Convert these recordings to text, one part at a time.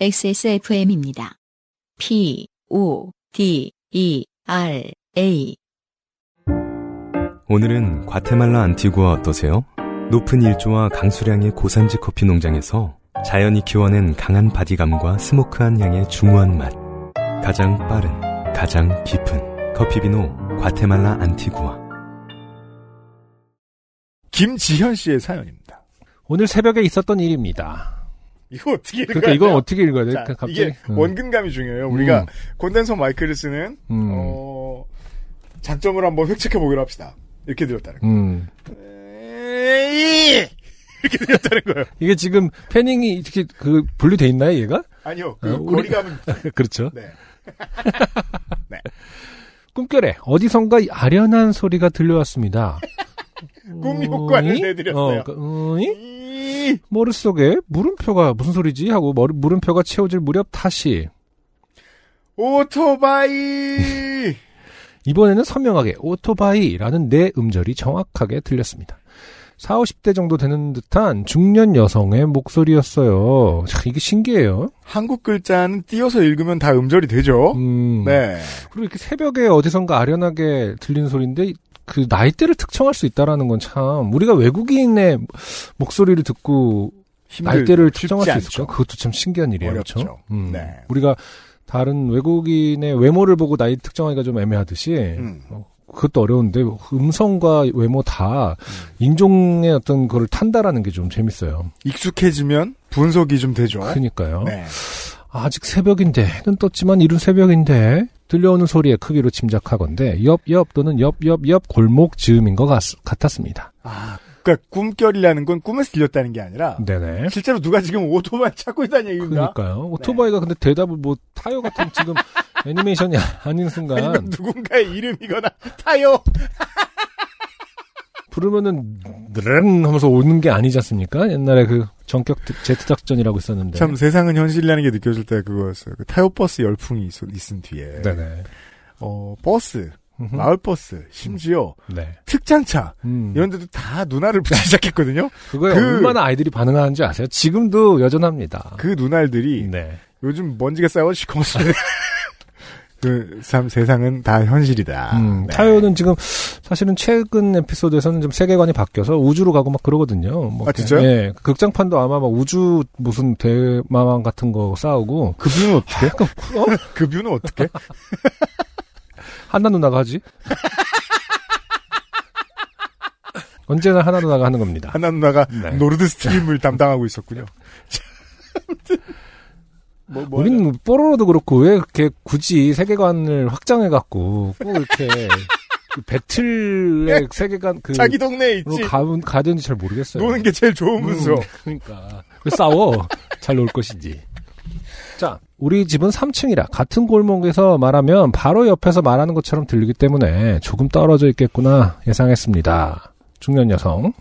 XSFM입니다. P, O, D, E, R, A. 오늘은 과테말라 안티구아 어떠세요? 높은 일조와 강수량의 고산지 커피 농장에서 자연이 키워낸 강한 바디감과 스모크한 향의 중후한 맛. 가장 빠른, 가장 깊은 커피비노 과테말라 안티구아. 김지현 씨의 사연입니다. 오늘 새벽에 있었던 일입니다. 이거 어떻게 읽어야 그러니까 이건? 어떻게 읽어야 돼? 자, 갑자기 이게 음. 원근감이 중요해요. 우리가 음. 콘덴서 마이크를 쓰는 음. 어, 장점을 한번 획책해 보기로 합시다. 이렇게 들었다는 거. 음. 이렇게 들었다는 거예요. 이게 지금 패닝이 이렇게 그 분리돼 있나요, 얘가? 아니요, 그 어, 거리감은 그렇죠. 네. 꿈결에 어디선가 아련한 소리가 들려왔습니다. 꿈 효과를 으이? 내드렸어요. 어, 그, 으 이? 머릿속에 물음표가 무슨 소리지 하고 머리, 물음표가 채워질 무렵 다시 오토바이 이번에는 선명하게 오토바이라는 내 음절이 정확하게 들렸습니다. 4, 50대 정도 되는 듯한 중년 여성의 목소리였어요. 참, 이게 신기해요. 한국 글자는 띄어서 읽으면 다 음절이 되죠. 음. 네. 그리고 이렇게 새벽에 어디선가 아련하게 들리는 소리인데 그 나이대를 특정할 수 있다라는 건 참 우리가 외국인의 목소리를 듣고. 나이대를 특정할 수 않죠. 있을까? 그것도 참 신기한 일이에요. 그렇죠? 음. 네. 우리가 다른 외국인의 외모를 보고 나이 특정하기가 좀 애매하듯이 음. 어, 그것도 어려운데 음성과 외모 다 음. 인종의 어떤 거를 탄다라는 게 좀 재밌어요. 익숙해지면 분석이 좀 되죠. 그러니까요. 네. 아직 새벽인데 해는 떴지만 이른 새벽인데 들려오는 소리의 크기로 짐작하건대 옆옆 또는 옆옆옆 골목 즈음인 것 같, 같았습니다. 아, 그러니까 꿈결이라는 건 꿈에서 들렸다는 게 아니라 네네. 실제로 누가 지금 오토바이 찾고 있다는 얘기인가? 그러니까요. 오토바이가 근데 대답을 뭐 타요 같은 지금 애니메이션이 아닌 순간 아니면 누군가의 이름이거나 타요. 부르면은 드릉 하면서 오는 게 아니지 않습니까? 옛날에 그 전격 제트 작전이라고 있었는데. 참 세상은 현실이라는 게 느껴질 때 그거였어요. 그 타요 버스 열풍이 있, 있은 뒤에 네네. 어 버스, 음흠. 마을 버스, 심지어 네. 특장차 음. 이런 데도 다 눈알을 붙이기 시작했거든요. 그거에 그- 얼마나 아이들이 반응하는지 아세요? 지금도 여전합니다. 그 눈알들이 네. 요즘 먼지가 쌓여 시커멓습니다. 그 참 세상은 다 현실이다. 음, 네. 타요는 지금 사실은 최근 에피소드에서는 좀 세계관이 바뀌어서 우주로 가고 막 그러거든요. 뭐 아, 진짜요? 예. 그 극장판도 아마 막 우주 무슨 대마왕 같은 거 싸우고 그 뷰는 어떻게? 약간 어? 그 뷰는 어떻게? 하나 누나가 하지? 언제나 하나 누나가 하는 겁니다. 하나 누나가 네. 노르드 스트림을 담당하고 있었군요. 뭐, 뭐 우리는 뭐 뽀로로도 그렇고 왜 그렇게 굳이 세계관을 확장해 갖고 꼭 이렇게 그 battle의 세계관 그 자기 동네에 로 있지. 가, 가든지 잘 모르겠어요. 노는 게 제일 좋으면서. 음, 그러니까 왜 싸워? 잘 놀 것이지. 자, 우리 집은 3층이라 같은 골목에서 말하면 바로 옆에서 말하는 것처럼 들리기 때문에 조금 떨어져 있겠구나 예상했습니다. 중년 여성.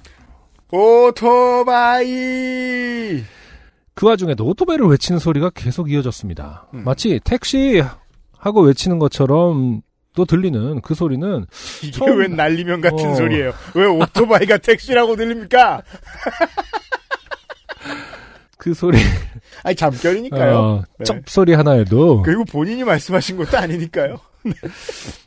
오토바이! 그 와중에도 오토바이를 외치는 소리가 계속 이어졌습니다. 음. 마치 택시 하고 외치는 것처럼 또 들리는 그 소리는 이게 처음- 웬 날리면 같은 어. 소리예요. 왜 오토바이가 택시라고 들립니까? 그 소리 아니, 잠결이니까요. 어, 네. 쩝 소리 하나에도 그리고 본인이 말씀하신 것도 아니니까요.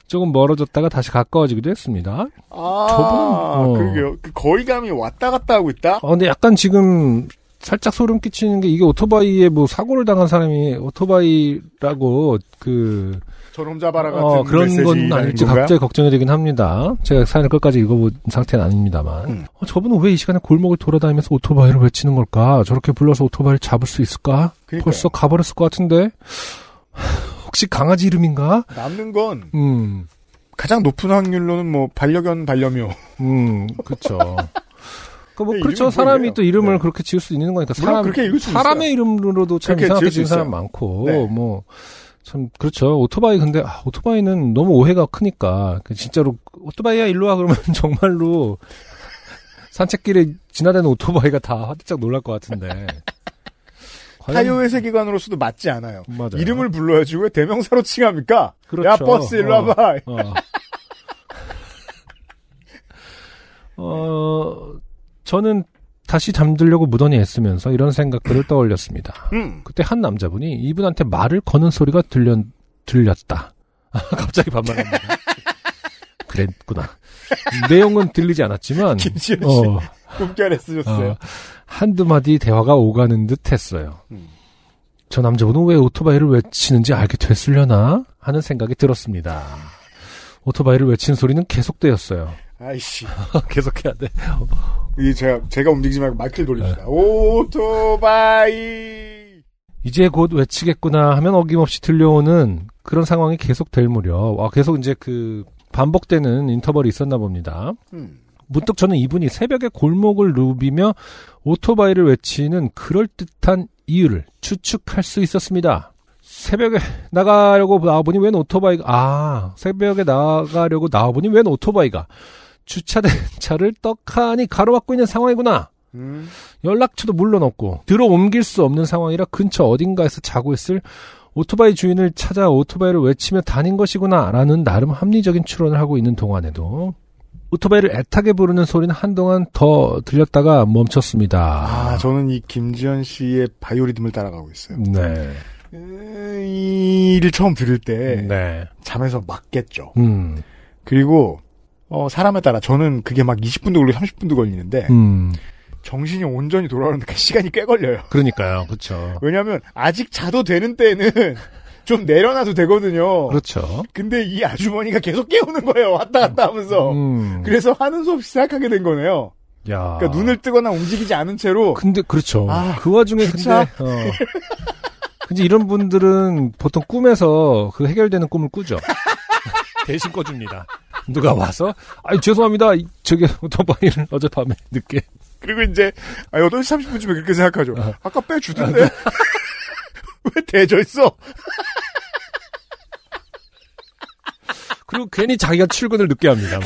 조금 멀어졌다가 다시 가까워지기도 했습니다. 아, 저분, 어. 그러게요. 그 거리감이 왔다 갔다 하고 있다? 어, 근데 약간 지금 살짝 소름 끼치는 게 이게 오토바이에 뭐 사고를 당한 사람이 오토바이라고 그 저놈 잡아라 같은 어, 그런 건 아닐지? 갑자기 걱정이 되긴 합니다. 제가 사연을 끝까지 읽어본 상태는 아닙니다만. 음. 어, 저분은 왜 이 시간에 골목을 돌아다니면서 오토바이를 외치는 걸까? 저렇게 불러서 오토바이를 잡을 수 있을까? 그러니까요. 벌써 가버렸을 것 같은데? 혹시 강아지 이름인가? 남는 건 음, 가장 높은 확률로는 뭐 반려견 반려묘. 음, 그쵸. 그뭐 네, 그렇죠. 이름이 사람이 뭐예요? 또 이름을 네. 그렇게 지을 수 있는 거니까 사람 그렇게 사람의 이름으로도 참 이상하게 지은 사람. 많고 네. 뭐 참 그렇죠. 오토바이 근데 아, 오토바이는 너무 오해가 크니까 그 진짜로 오토바이야 일로 와 그러면 정말로 산책길에 지나다니는 오토바이가 다 화들짝 놀랄 것 같은데. 타요의 세계관으로서도 맞지 않아요. 맞아요. 이름을 불러야지 왜 대명사로 칭합니까? 그렇죠. 야 버스 일로 어. 와봐. 어. 어, 저는 다시 잠들려고 무던히 애쓰면서 이런 생각들을 떠올렸습니다. 음. 그때 한 남자분이 이분한테 말을 거는 소리가 들렸, 들렸다. 아, 갑자기 반말합니다. 그랬구나. 내용은 들리지 않았지만, 김지현 씨. 어, 꿈결에 쓰셨어요. 어, 한두 마디 대화가 오가는 듯 했어요. 음. 저 남자분은 왜 오토바이를 외치는지 알게 됐으려나 하는 생각이 들었습니다. 오토바이를 외치는 소리는 계속되었어요. 아이씨. 계속해야 돼. 이 제가 제가 움직이지 말고 마이크를 네. 돌립시다. 오토바이. 이제 곧 외치겠구나 하면 어김없이 들려오는 그런 상황이 계속 될 무렵, 아, 계속 이제 그 반복되는 인터벌이 있었나 봅니다. 음. 문득 저는 이분이 새벽에 골목을 누비며 오토바이를 외치는 그럴듯한 이유를 추측할 수 있었습니다. 새벽에 나가려고 나와보니 웬 오토바이가, 아, 새벽에 나가려고 나와보니 웬 오토바이가 주차된 차를 떡하니 가로막고 있는 상황이구나. 음. 연락처도 물론 없고 들어 옮길 수 없는 상황이라 근처 어딘가에서 자고 있을 오토바이 주인을 찾아 오토바이를 외치며 다닌 것이구나라는 나름 합리적인 추론을 하고 있는 동안에도 오토바이를 애타게 부르는 소리는 한동안 더 들렸다가 멈췄습니다. 아, 저는 이 김지현 씨의 바이오리듬을 따라가고 있어요. 네, 음, 이를 처음 들을 때 네, 잠에서 맞겠죠. 음, 그리고 어, 사람에 따라 저는 그게 막 20분도 걸리고 30분도 걸리는데 음, 정신이 온전히 돌아오는데 시간이 꽤 걸려요. 그러니까요, 그렇죠, 왜냐하면 아직 자도 되는 때는 좀 내려놔도 되거든요. 그렇죠. 근데 이 아주머니가 계속 깨우는 거예요. 왔다 갔다 하면서. 음, 그래서 하는 수 없이 생각하게 된 거네요. 야, 그러니까 눈을 뜨거나 움직이지 않은 채로 근데 그렇죠. 아, 그 와중에 진짜? 근데 어. 근데 이런 분들은 보통 꿈에서 그 해결되는 꿈을 꾸죠. 대신 꿔줍니다. 누가 와서 아이 죄송합니다. 이- 저기 오토바이를 어젯밤에 늦게 그리고 이제 아 8시 30분쯤에 그렇게 생각하죠. 어. 아까 빼주던데 왜 대져 있어? 그리고 괜히 자기가 출근을 늦게 합니다.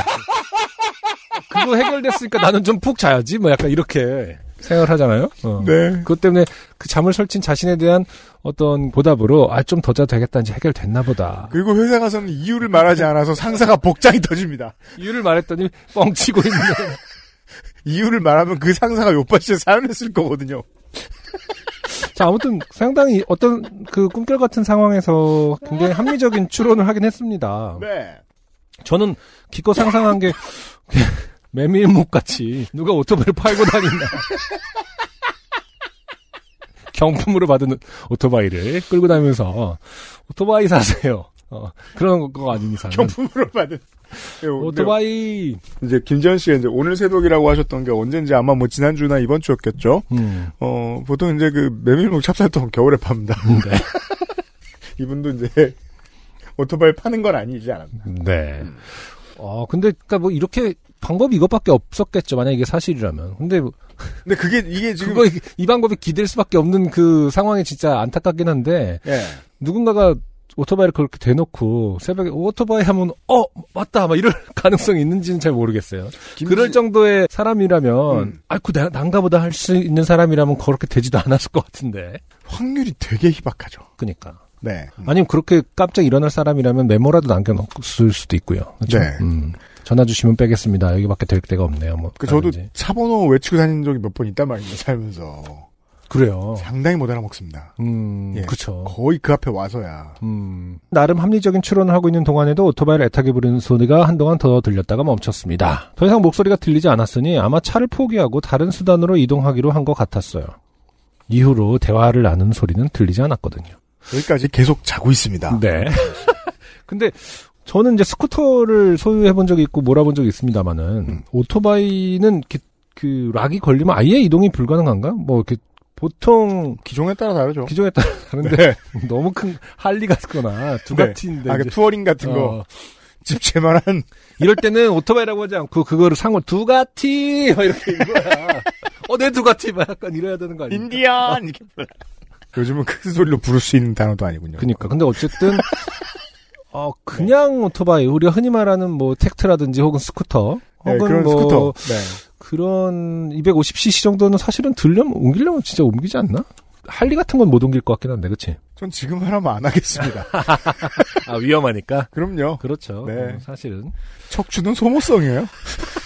그거 해결됐으니까 나는 좀 푹 자야지. 뭐 약간 이렇게 생각을 하잖아요. 어. 네. 그것 때문에 그 잠을 설친 자신에 대한 어떤 보답으로 아 좀 더 자도 되겠다 이제 해결됐나 보다. 그리고 회사 가서는 이유를 말하지 않아서 상사가 복장이 터집니다. 이유를 말했더니 뻥치고 있는 이유를 말하면 그 상사가 요파시에 사연했을 거거든요. 자, 아무튼 상당히 어떤 그 꿈결 같은 상황에서 굉장히 합리적인 추론을 하긴 했습니다. 네. 저는 기껏 상상한 게 메밀묵 같이 누가 오토바이를 팔고 다닌다. 경품으로 받은 오토바이를 끌고 다니면서 오토바이 사세요. 어, 그런 거 아닌 이상. 경품으로 받은. 네, 오토바이. 이제 김지현 씨가 이제 오늘 새벽이라고 하셨던 게 언젠지 아마 뭐 지난주나 이번 주였겠죠. 음, 어 보통 이제 그 메밀묵 찹쌀떡 겨울에 팝니다. 네. 이분도 이제 오토바이 파는 건 아니지 않았나. 네. 어, 근데, 그니까 뭐, 이렇게, 방법이 이것밖에 없었겠죠. 만약 이게 사실이라면. 근데, 뭐 근데 그게 이게 지금 그거, 이 방법이 기댈 수밖에 없는 그 상황이 진짜 안타깝긴 한데, 예. 누군가가 오토바이를 그렇게 대놓고, 새벽에 오토바이 하면, 어, 맞다! 막 이럴 가능성이 있는지는 잘 모르겠어요. 김지- 그럴 정도의 사람이라면, 음. 아이쿠, 나, 난가보다 할 수 있는 사람이라면 그렇게 되지도 않았을 것 같은데. 확률이 되게 희박하죠. 그니까. 네. 아니면 그렇게 깜짝 일어날 사람이라면 메모라도 남겨놓을 수도 있고요. 그렇죠? 네. 음. 전화 주시면 빼겠습니다. 여기밖에 될 데가 없네요. 뭐. 그 저도. 차번호 외치고 다니는 적이 몇 번 있단 말입니다. 살면서 그래요. 상당히 못 알아먹습니다. 음, 예. 그쵸. 거의 그 앞에 와서야. 음, 나름 합리적인 추론을 하고 있는 동안에도 오토바이를 애타게 부르는 소리가 한동안 더 들렸다가 멈췄습니다. 더 이상 목소리가 들리지 않았으니 아마 차를 포기하고 다른 수단으로 이동하기로 한 것 같았어요. 이후로 대화를 나누는 소리는 들리지 않았거든요. 여기까지 계속 자고 있습니다. 네. 근데 저는 이제 스쿠터를 소유해 본 적이 있고 몰아본 적이 있습니다만은 음. 오토바이는 그 lock이 걸리면 아예 이동이 불가능한가? 뭐 이렇게 보통 기종에 따라 다르죠. 기종에 따라 다른데 네. 너무 큰 할리 같거나 두카티인데 아, 그 touring 같은 거. 어, 집채만한 이럴 때는 오토바이라고 하지 않고 그거를 상을 두카티 막 이렇게 이거야. 어 내 두카티 막 약간 이래야 되는 거 아니야? 인디안 이렇게. 요즘은 큰 소리로 부를 수 있는 단어도 아니군요. 그니까. 근데 어쨌든, 어, 그냥 오토바이, 우리가 흔히 말하는 뭐, 택트라든지 혹은 스쿠터, 네, 혹은 그런 뭐, 스쿠터. 네. 그런 250cc 정도는 사실은 들려면, 옮기려면 진짜 옮기지 않나? 할리 같은 건 못 옮길 것 같긴 한데, 그치? 전 지금 하라면 안 하겠습니다. 아, 위험하니까? 그럼요. 그렇죠. 네. 어, 사실은. 척추는 소모성이에요.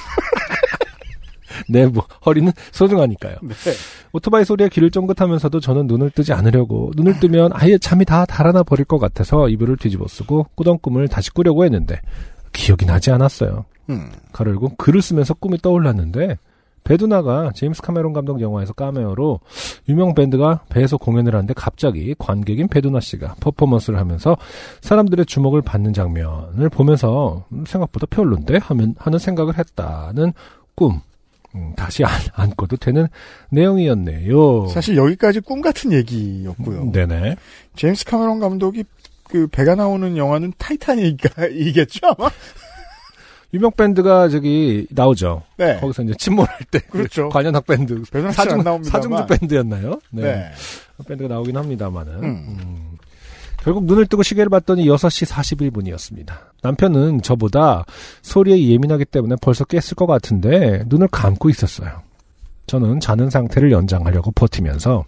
내 뭐, 허리는 소중하니까요. 네. 오토바이 소리에 귀를 쫑긋하면서도 저는 눈을 뜨지 않으려고 눈을 뜨면 아예 잠이 다 달아나 버릴 것 같아서 이불을 뒤집어 쓰고 꾸던 꿈을 다시 꾸려고 했는데 기억이 나지 않았어요. 음. 가로 열고 글을 쓰면서 꿈이 떠올랐는데 베두나가 제임스 카메론 감독 영화에서 까메오로 유명 밴드가 배에서 공연을 하는데 갑자기 관객인 베두나 씨가 퍼포먼스를 하면서 사람들의 주목을 받는 장면을 보면서 음, 생각보다 별론데 하면 하는 생각을 했다는 꿈. 음, 다시 안, 안고도 되는 내용이었네요. 사실 여기까지 꿈 같은 얘기였고요. 네네. 제임스 카메론 감독이 그 배가 나오는 영화는 타이타닉이겠죠 아마? 유명 밴드가 저기 나오죠. 네. 거기서 이제 침몰할 때 그렇죠. 관현악 밴드 사중. 사중주 밴드였나요? 네. 밴드가 나오긴 합니다만은. 음. 음. 결국 눈을 뜨고 시계를 봤더니 6시 41분이었습니다. 남편은 저보다 소리에 예민하기 때문에 벌써 깼을 것 같은데 눈을 감고 있었어요. 저는 자는 상태를 연장하려고 버티면서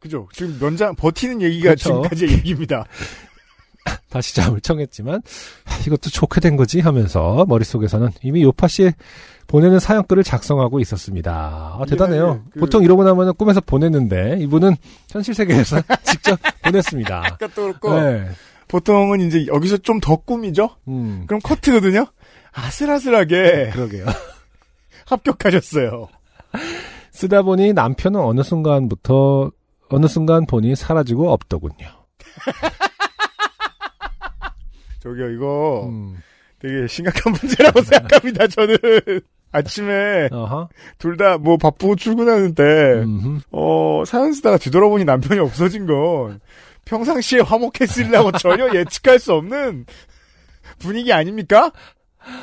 그죠. 지금 면장 버티는 얘기가 그렇죠. 지금까지의 얘기입니다. 다시 잠을 청했지만 아, 이것도 좋게 된 거지 하면서 머릿속에서는 이미 요파 씨 보내는 사연글을 작성하고 있었습니다. 아, 대단해요. 그- 보통 이러고 나면 꿈에서 보냈는데 이분은 현실 세계에서 직접 보냈습니다. 아까 또 그렇고 네. 보통은 이제 여기서 좀 더 꿈이죠. 음, 그럼 커트거든요. 아슬아슬하게 그러게요. 합격하셨어요. 쓰다 보니 남편은 어느 순간부터 어느 순간 본이 사라지고 없더군요. 저기요 이거 음, 되게 심각한 문제라고 생각합니다. 저는 아침에. 둘 다 뭐 바쁘고 출근하는데 음흠. 어 사연 쓰다가 뒤돌아보니 남편이 없어진 건 평상시에 화목했으려고 전혀 예측할 수 없는 분위기 아닙니까?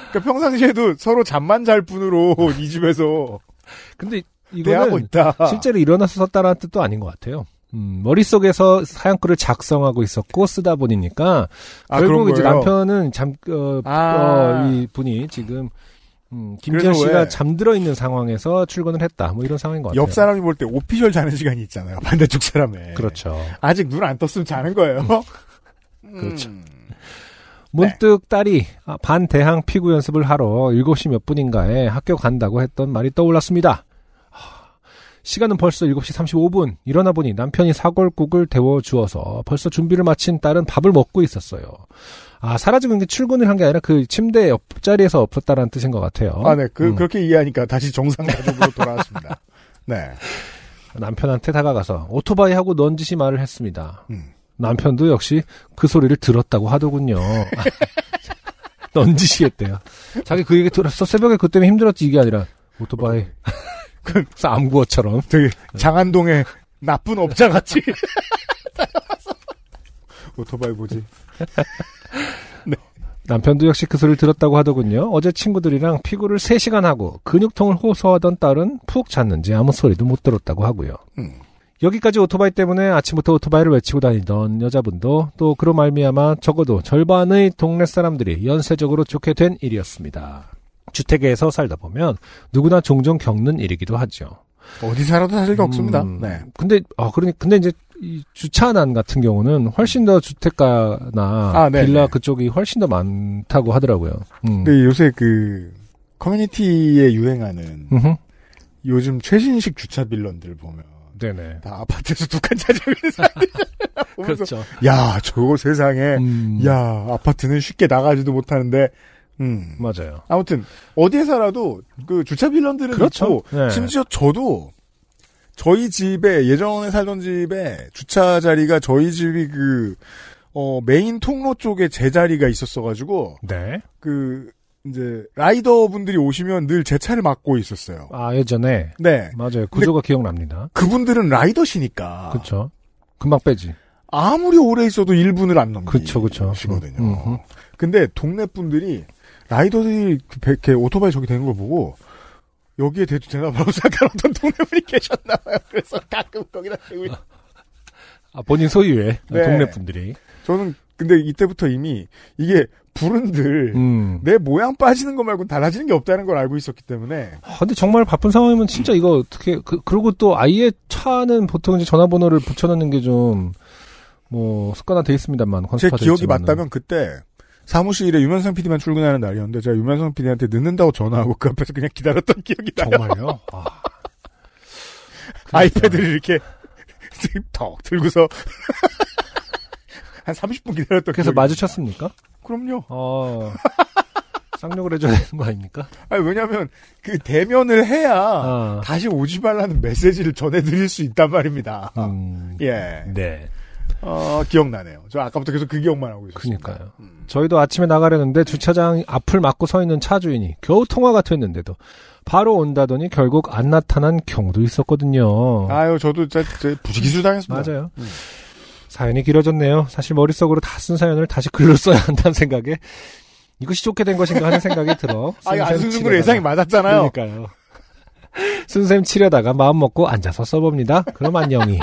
그러니까 평상시에도 서로 잠만 잘 뿐으로 이 집에서 근데 이거는 있다. 실제로 일어나서 썼다라는 뜻도 아닌 것 같아요. 음, 머릿속에서 사연글을 작성하고 있었고 쓰다 보니까 아, 결국 이제? 남편은 잠, 어, 아. 어, 이 분이 지금 음, 김지현 씨가 왜- 잠들어 있는 상황에서 출근을 했다. 뭐 이런 상황인 것 같아요. 옆 사람이 볼 때 오피셜 자는 시간이 있잖아요. 반대쪽 사람에. 그렇죠. 아직 눈 안 떴으면 자는 거예요. 그렇죠. 음. 문득 딸이 아, 반대항 피구 연습을 하러 7시 몇 분인가에 학교 간다고 했던 말이 떠올랐습니다. 하, 시간은 벌써 7시 35분. 일어나 보니 남편이 사골국을 데워 주어서 벌써 준비를 마친 딸은 밥을 먹고 있었어요. 아, 사라지고 게 출근을 한 게 아니라 그 침대 옆자리에서 없었다라는 뜻인 것 같아요. 아, 네. 그, 음. 그렇게 이해하니까 다시 정상 가족으로 돌아왔습니다. 네. 남편한테 다가가서 오토바이 하고 넌지시 말을 했습니다. 음. 남편도 역시 그 소리를 들었다고 하더군요. 넌지시 했대요. 자기 그 얘기 들었어. 새벽에 그 때문에 힘들었지 이게 아니라 오토바이. 그 암구어처럼. 되게 장안동의 나쁜 업자 같이. 오토바이 뭐지? 남편도 역시 그 소리를 들었다고 하더군요. 어제 친구들이랑 피구를 3시간 하고 근육통을 호소하던 딸은 푹 잤는지 아무 소리도 못 들었다고 하고요. 음. 여기까지 오토바이 때문에 아침부터 오토바이를 외치고 다니던 여자분도 또 그로 말미암아 적어도 절반의 동네 사람들이 연쇄적으로 좋게 된 일이었습니다. 주택에서 살다 보면 누구나 종종 겪는 일이기도 하죠. 어디 살아도 사실 없습니다. 음, 네. 근데 아 그러니 근데 이제 이 주차난 같은 경우는 훨씬 더 주택가나 아, 네네. 빌라 그쪽이 훨씬 더 많다고 하더라고요. 음. 근데 요새 그, 커뮤니티에 유행하는 음흠. 요즘 최신식 주차 빌런들 보면 네네. 다 아파트에서 두 칸 차지하고 있는 사람들 그렇죠. 야, 저거 세상에 음, 야, 아파트는 쉽게 나가지도 못하는데 음. 맞아요. 아무튼 어디에 살아도 그 주차 빌런들은 그렇죠. 있고 네. 심지어 저도 저희 집에 예전에 살던 집에 주차 자리가 저희 집이 그 어, 메인 통로 쪽에 제 자리가 있었어가지고 네. 그 이제 라이더 분들이 오시면 늘 제 차를 막고 있었어요. 아 예전에 네, 맞아요. 구조가 기억납니다. 그분들은 라이더시니까 그렇죠. 금방 빼지. 아무리 오래 있어도 1분을 안 그쵸, 그쵸. 넘기시거든요. 음, 음. 근데 동네 분들이 라이더들이 그 배- 이렇게 오토바이 저기 되는 걸 보고 여기에 대도 되나 보라고 생각하는 어떤 동네 분이 계셨나 봐요. 그래서 가끔 거기다 대고 있- 아 본인 소유의 네. 동네 분들이. 저는 근데 이때부터 이미 이게 불은들 음. 내 모양 빠지는 거 말고 달라지는 게 없다는 걸 알고 있었기 때문에 아, 근데 정말 바쁜 상황이면 진짜 이거 어떻게 그, 그리고 또 아예 차는 보통 이제 전화번호를 붙여놓는 게 좀 뭐 습관화 돼 있습니다만 제 기억이 있지만은. 맞다면 그때 사무실에 유면상 PD만 출근하는 날이었는데 제가 유면상 PD한테 늦는다고 전화하고 그 앞에서 그냥 기다렸던 기억이 나요. 정말요? 아. 아이패드를 이렇게 턱 들고서 한 30분 기다렸던 그래서 기억이 마주쳤습니까? 그럼요. 어. 쌍욕을 해줘야 되는 거 아닙니까? 아니 왜냐면 그 대면을 해야 아. 다시 오지 말라는 메시지를 전해드릴 수 있단 말입니다. 음, 예. 네. 어, 기억나네요. 저 아까부터 계속 그 기억만 하고 있었어요. 그니까요. 음. 저희도 아침에 나가려는데 주차장 앞을 막고 서 있는 차 주인이 겨우 통화가 됐는데도 바로 온다더니 결국 안 나타난 경우도 있었거든요. 아유, 저도 제, 제 부지기수 당했습니다. 맞아요. 음. 사연이 길어졌네요. 사실 머릿속으로 다 쓴 사연을 다시 글로 써야 한다는 생각에 이것이 좋게 된 것인가 하는 생각이 들어. 아, 이거 쓴셈 안승준 군 치려다가- 예상이 맞았잖아요. 그러니까요. 쓴셈 치려다가 마음 먹고 앉아서 써봅니다. 그럼 안녕히.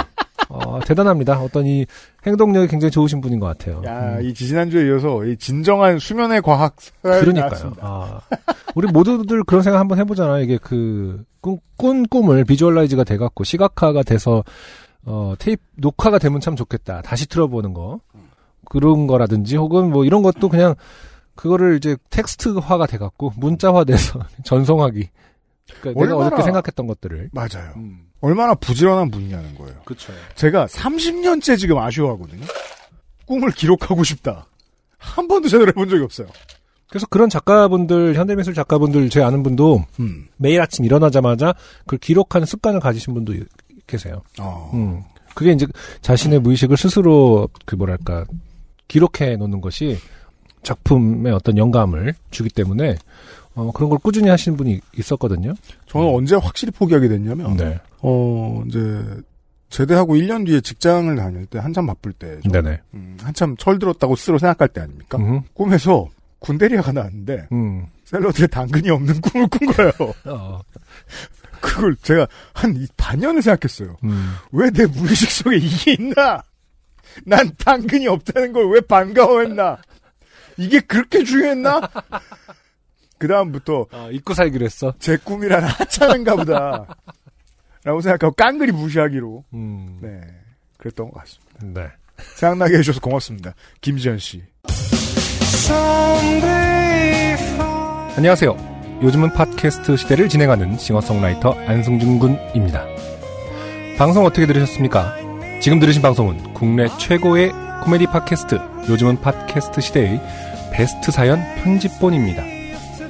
어, 대단합니다. 어떤 이 행동력이 굉장히 좋으신 분인 것 같아요. 야, 음. 이 지지난주에 이어서 이 진정한 수면의 과학 그러니까요. 아, 우리 모두들 그런 생각 한번 해보잖아요. 이게 그, 꿈, 꾼 꿈을 비주얼라이즈가 돼갖고 시각화가 돼서, 어, 테이프, 녹화가 되면 참 좋겠다. 다시 틀어보는 거. 그런 거라든지 혹은 뭐 이런 것도 그냥 그거를 이제 텍스트화가 돼갖고 문자화 돼서 전송하기. 그러니까 내가 어저께 생각했던 것들을. 맞아요. 음. 얼마나 부지런한 분이냐는 거예요. 그쵸. 제가 30년째 지금 아쉬워하거든요. 꿈을 기록하고 싶다. 한 번도 제대로 해본 적이 없어요. 그래서 그런 작가분들, 현대미술 작가분들, 제 아는 분도 음. 매일 아침 일어나자마자 그걸 기록하는 습관을 가지신 분도 계세요. 어. 음. 그게 이제 자신의 무의식을 스스로 그 뭐랄까 기록해 놓는 것이 작품의 어떤 영감을 주기 때문에 어, 그런 걸 꾸준히 하시는 분이 있었거든요. 저는 언제 확실히 포기하게 됐냐면, 네. 어, 이제, 제대하고 1년 뒤에 직장을 다닐 때 한참 바쁠 때, 좀, 네네. 음, 한참 철 들었다고 스스로 생각할 때 아닙니까? 음. 꿈에서 군대리아가 나왔는데, 음. 샐러드에 당근이 없는 꿈을 꾼 거예요. 어. 그걸 제가 한 이- 반년을 생각했어요. 음. 왜내 무의식 속에 이게 있나? 난 당근이 없다는 걸 왜 반가워했나? 이게 그렇게 중요했나? 그 다음부터 아, 잊고 살기로 했어. 제 꿈이란 하찮은가 보다. 라고 생각하고 깡그리 무시하기로. 음. 네. 그랬던 것 같습니다. 네. 생각나게 해주셔서 고맙습니다. 김지현 씨. 안녕하세요. 요즘은 팟캐스트 시대를 진행하는 싱어송라이터 안승준 군입니다. 방송 어떻게 들으셨습니까? 지금 들으신 방송은 국내 최고의 코미디 팟캐스트 요즘은 팟캐스트 시대의 베스트 사연 편집본입니다.